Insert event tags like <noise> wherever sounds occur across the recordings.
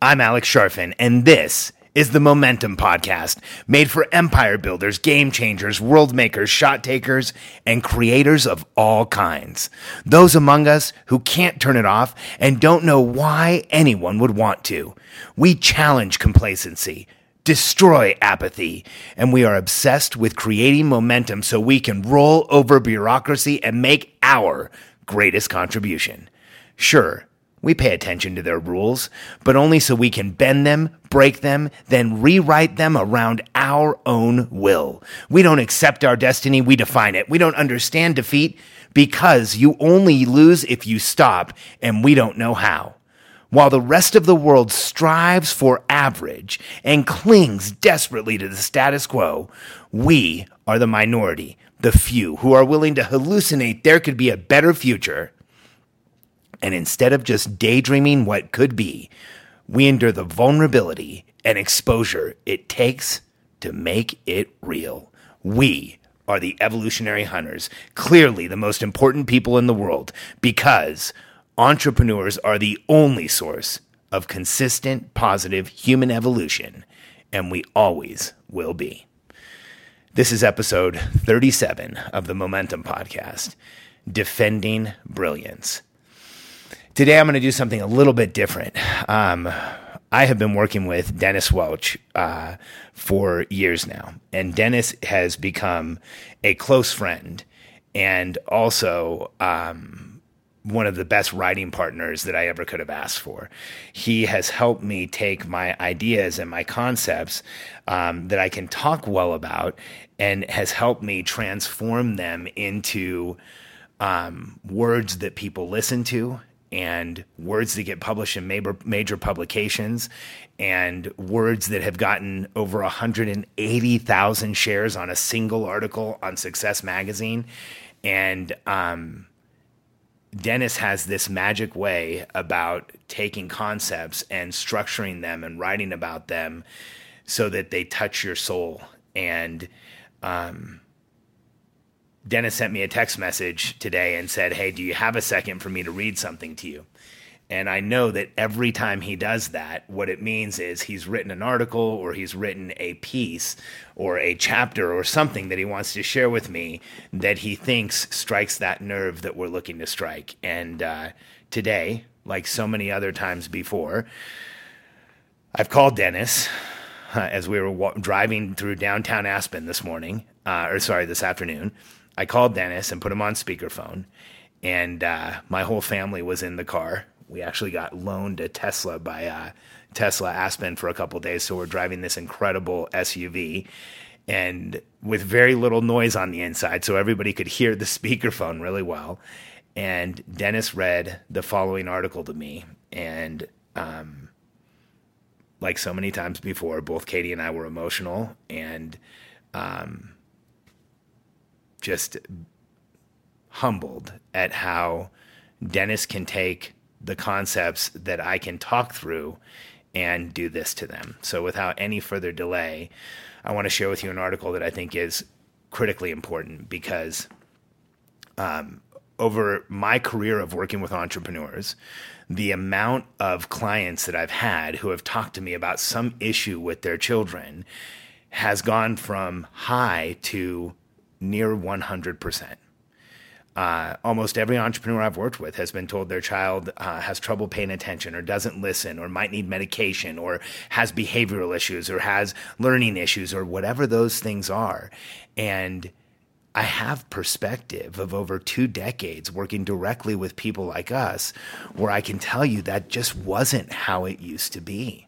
I'm Alex Charfen, and this is the Momentum Podcast, made for empire builders, game changers, world makers, shot takers, and creators of all kinds. Those among us who can't turn it off and don't know why anyone would want to. We challenge complacency, destroy apathy, and we are obsessed with creating momentum so we can roll over bureaucracy and make our greatest contribution. Sure, we pay attention to their rules, but only so we can bend them, break them, then rewrite them around our own will. We don't accept our destiny, we define it. We don't understand defeat because you only lose if you stop, and we don't know how. While the rest of the world strives for average and clings desperately to the status quo, we are the minority, the few who are willing to hallucinate there could be a better future and instead of just daydreaming what could be, we endure the vulnerability and exposure it takes to make it real. We are the evolutionary hunters, clearly the most important people in the world, because entrepreneurs are the only source of consistent, positive human evolution, and we always will be. This is episode 37 of the Momentum Podcast Defending Brilliance. Today, I'm going to do something a little bit different. Um, I have been working with Dennis Welch uh, for years now, and Dennis has become a close friend and also um, one of the best writing partners that I ever could have asked for. He has helped me take my ideas and my concepts um, that I can talk well about and has helped me transform them into um, words that people listen to and words that get published in major, major publications and words that have gotten over 180,000 shares on a single article on Success Magazine. And um, Dennis has this magic way about taking concepts and structuring them and writing about them so that they touch your soul. And um, Dennis sent me a text message today and said, Hey, do you have a second for me to read something to you? And I know that every time he does that, what it means is he's written an article or he's written a piece or a chapter or something that he wants to share with me that he thinks strikes that nerve that we're looking to strike. And uh, today, like so many other times before, I've called Dennis uh, as we were driving through downtown Aspen this morning, uh, or sorry, this afternoon. I called Dennis and put him on speakerphone, and uh, my whole family was in the car. We actually got loaned a Tesla by uh, Tesla Aspen for a couple days, so we're driving this incredible SUV, and with very little noise on the inside, so everybody could hear the <laughs> speakerphone really well. And Dennis read the following article to me, and um, like so many times before, both Katie and I were emotional, and um, just humbled at how Dennis can take the concepts that I can talk through and do this to them. So, without any further delay, I want to share with you an article that I think is critically important because um, over my career of working with entrepreneurs, the amount of clients that I've had who have talked to me about some issue with their children has gone from high to near 100%. Uh, almost every entrepreneur I've worked with has been told their child uh, has trouble paying attention or doesn't listen or might need medication or has behavioral issues or has learning issues or whatever those things are. And I have perspective of over two decades working directly with people like us where I can tell you that just wasn't how it used to be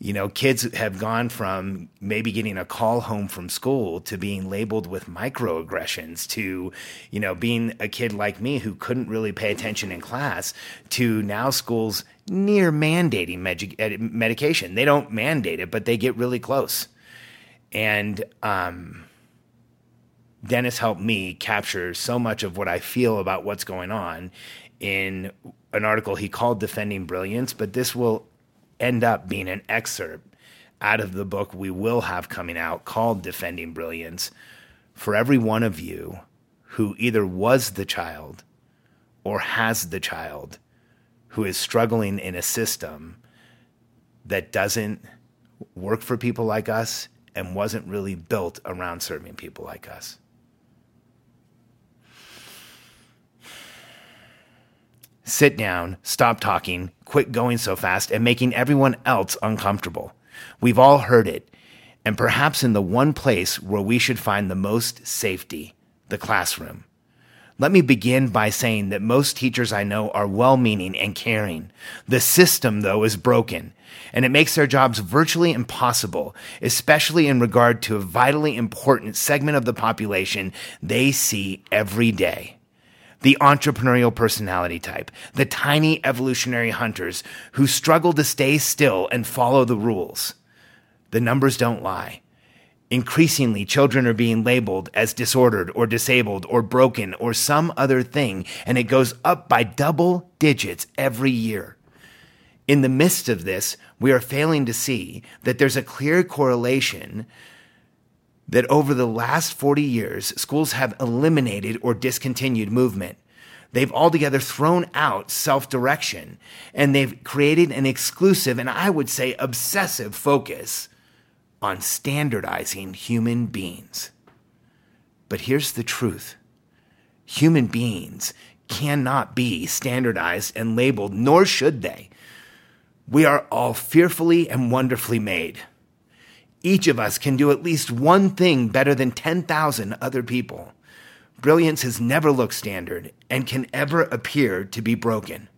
you know, kids have gone from maybe getting a call home from school to being labeled with microaggressions to, you know, being a kid like me who couldn't really pay attention in class to now schools near mandating med- medication. They don't mandate it, but they get really close. And um, Dennis helped me capture so much of what I feel about what's going on in an article he called Defending Brilliance, but this will end up being an excerpt out of the book we will have coming out called Defending Brilliance for every one of you who either was the child or has the child who is struggling in a system that doesn't work for people like us and wasn't really built around serving people like us. Sit down, stop talking, quit going so fast, and making everyone else uncomfortable. We've all heard it, and perhaps in the one place where we should find the most safety the classroom. Let me begin by saying that most teachers I know are well meaning and caring. The system, though, is broken, and it makes their jobs virtually impossible, especially in regard to a vitally important segment of the population they see every day the entrepreneurial personality type, the tiny evolutionary hunters who struggle to stay still and follow the rules. The numbers don't lie. Increasingly, children are being labeled as disordered or disabled or broken or some other thing, and it goes up by double digits every year. In the midst of this, we are failing to see that there's a clear correlation that over the last 40 years, schools have eliminated or discontinued movement. They've altogether thrown out self direction and they've created an exclusive and I would say obsessive focus on standardizing human beings. But here's the truth human beings cannot be standardized and labeled, nor should they. We are all fearfully and wonderfully made. Each of us can do at least one thing better than 10,000 other people. Brilliance has never looked standard and can ever appear to be broken.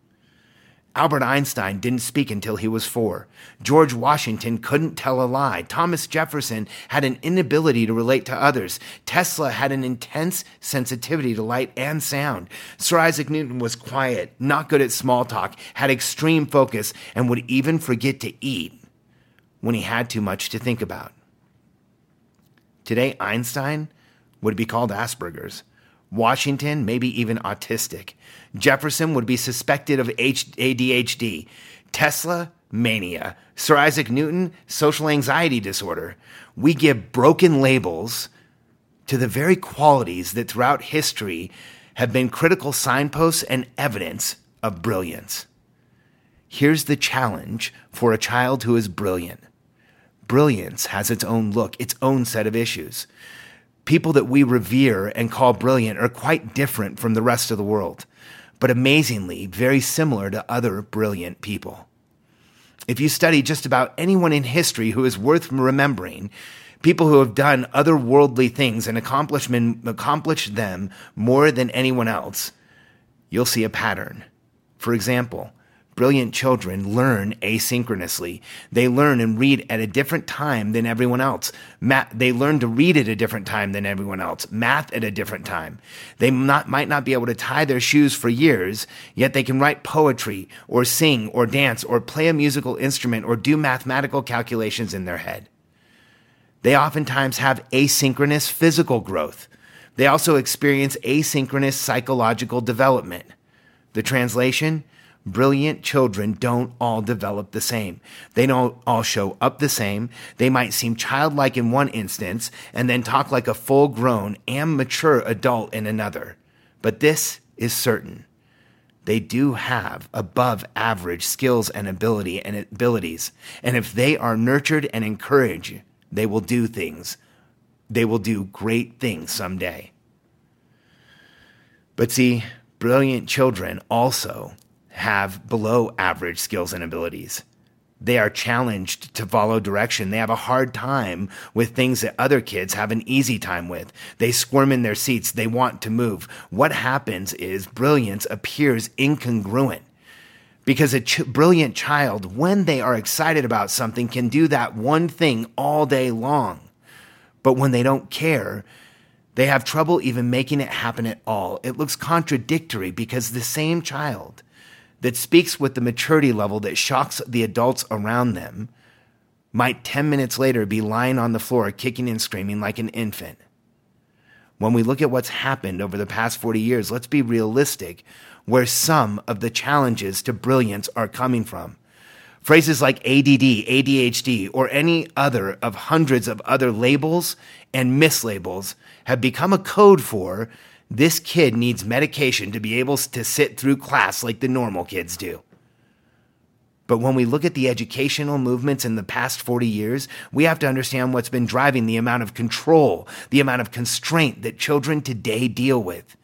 Albert Einstein didn't speak until he was four. George Washington couldn't tell a lie. Thomas Jefferson had an inability to relate to others. Tesla had an intense sensitivity to light and sound. Sir Isaac Newton was quiet, not good at small talk, had extreme focus, and would even forget to eat when he had too much to think about. Today, Einstein would be called Asperger's. Washington, maybe even autistic. Jefferson would be suspected of ADHD. Tesla, mania. Sir Isaac Newton, social anxiety disorder. We give broken labels to the very qualities that throughout history have been critical signposts and evidence of brilliance. Here's the challenge for a child who is brilliant brilliance has its own look, its own set of issues people that we revere and call brilliant are quite different from the rest of the world, but amazingly very similar to other brilliant people. If you study just about anyone in history who is worth remembering, people who have done otherworldly things and accomplished them more than anyone else, you'll see a pattern. For example, Brilliant children learn asynchronously. They learn and read at a different time than everyone else. Math, they learn to read at a different time than everyone else. Math at a different time. They not, might not be able to tie their shoes for years, yet they can write poetry or sing or dance or play a musical instrument or do mathematical calculations in their head. They oftentimes have asynchronous physical growth. They also experience asynchronous psychological development. The translation? Brilliant children don't all develop the same. They don't all show up the same. They might seem childlike in one instance and then talk like a full grown and mature adult in another. But this is certain. They do have above average skills and ability and abilities. And if they are nurtured and encouraged, they will do things. They will do great things someday. But see, brilliant children also have below average skills and abilities. They are challenged to follow direction. They have a hard time with things that other kids have an easy time with. They squirm in their seats. They want to move. What happens is brilliance appears incongruent because a ch- brilliant child, when they are excited about something, can do that one thing all day long. But when they don't care, they have trouble even making it happen at all. It looks contradictory because the same child that speaks with the maturity level that shocks the adults around them might 10 minutes later be lying on the floor kicking and screaming like an infant. When we look at what's happened over the past 40 years, let's be realistic where some of the challenges to brilliance are coming from. Phrases like ADD, ADHD, or any other of hundreds of other labels and mislabels have become a code for this kid needs medication to be able to sit through class like the normal kids do. But when we look at the educational movements in the past 40 years, we have to understand what's been driving the amount of control, the amount of constraint that children today deal with.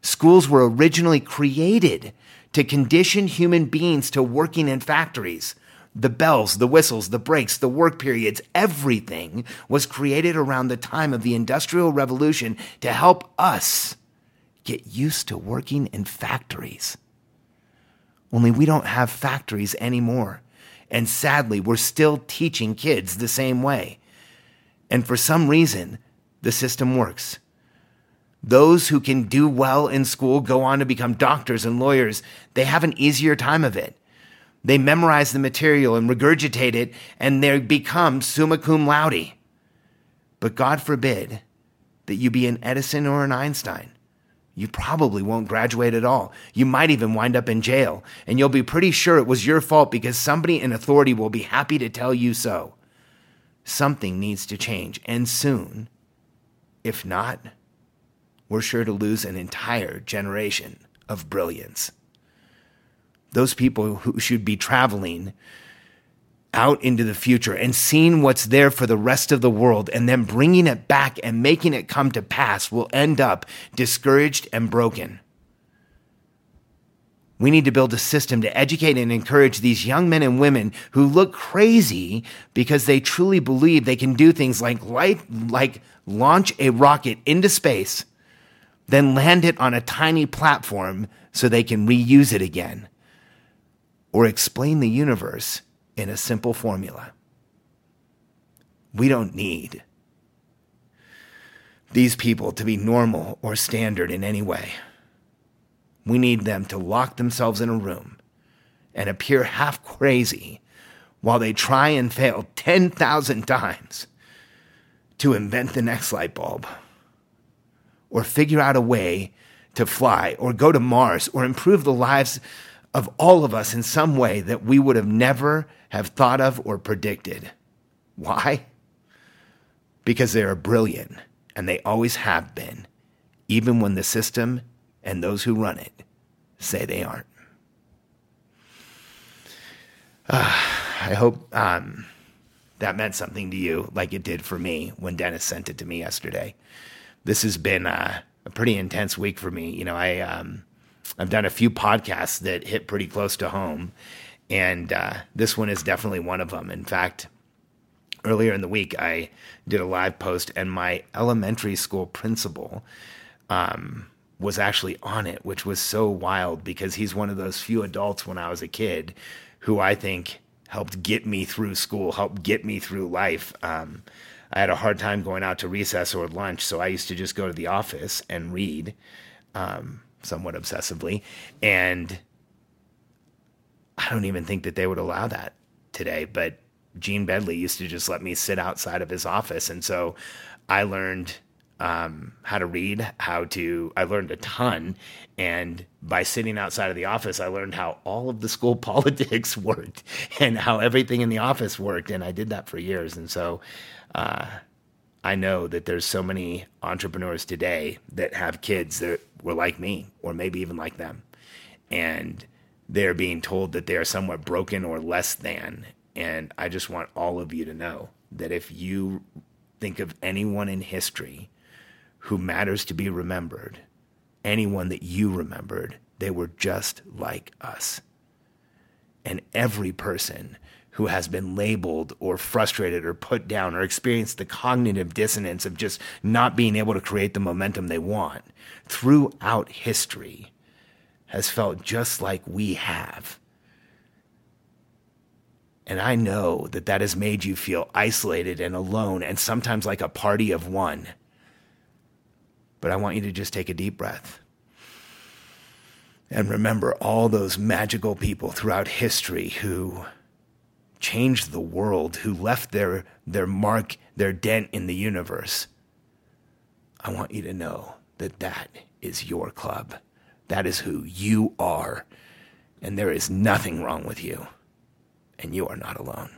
Schools were originally created to condition human beings to working in factories. The bells, the whistles, the breaks, the work periods, everything was created around the time of the Industrial Revolution to help us get used to working in factories. Only we don't have factories anymore. And sadly, we're still teaching kids the same way. And for some reason, the system works. Those who can do well in school go on to become doctors and lawyers. They have an easier time of it. They memorize the material and regurgitate it, and they become summa cum laude. But God forbid that you be an Edison or an Einstein you probably won't graduate at all. You might even wind up in jail, and you'll be pretty sure it was your fault because somebody in authority will be happy to tell you so. Something needs to change, and soon. If not, we're sure to lose an entire generation of brilliance. Those people who should be traveling out into the future and seeing what's there for the rest of the world and then bringing it back and making it come to pass will end up discouraged and broken. We need to build a system to educate and encourage these young men and women who look crazy because they truly believe they can do things like, light, like launch a rocket into space, then land it on a tiny platform so they can reuse it again, or explain the universe in a simple formula. We don't need these people to be normal or standard in any way. We need them to lock themselves in a room and appear half crazy while they try and fail 10,000 times to invent the next light bulb or figure out a way to fly or go to Mars or improve the lives of all of us in some way that we would have never have thought of or predicted. Why? Because they are brilliant and they always have been, even when the system and those who run it say they aren't. Uh, I hope um, that meant something to you, like it did for me when Dennis sent it to me yesterday. This has been uh, a pretty intense week for me. You know, I um, I've done a few podcasts that hit pretty close to home, and uh, this one is definitely one of them. In fact, earlier in the week, I did a live post, and my elementary school principal um, was actually on it, which was so wild because he's one of those few adults when I was a kid who I think helped get me through school, helped get me through life. Um, I had a hard time going out to recess or lunch, so I used to just go to the office and read, um, somewhat obsessively. And I don't even think that they would allow that today. But Gene Bedley used to just let me sit outside of his office. And so I learned um, how to read, how to, I learned a ton. And by sitting outside of the office, I learned how all of the school <laughs> politics worked and how everything in the office worked. And I did that for years. And so, uh, I know that there's so many entrepreneurs today that have kids that were like me, or maybe even like them. And they're being told that they are somewhat broken or less than. And I just want all of you to know that if you think of anyone in history who matters to be remembered, anyone that you remembered, they were just like us. And every person who has been labeled or frustrated or put down or experienced the cognitive dissonance of just not being able to create the momentum they want throughout history has felt just like we have. And I know that that has made you feel isolated and alone and sometimes like a party of one. But I want you to just take a deep breath and remember all those magical people throughout history who changed the world, who left their, their mark, their dent in the universe. I want you to know that that is your club. That is who you are. And there is nothing wrong with you. And you are not alone.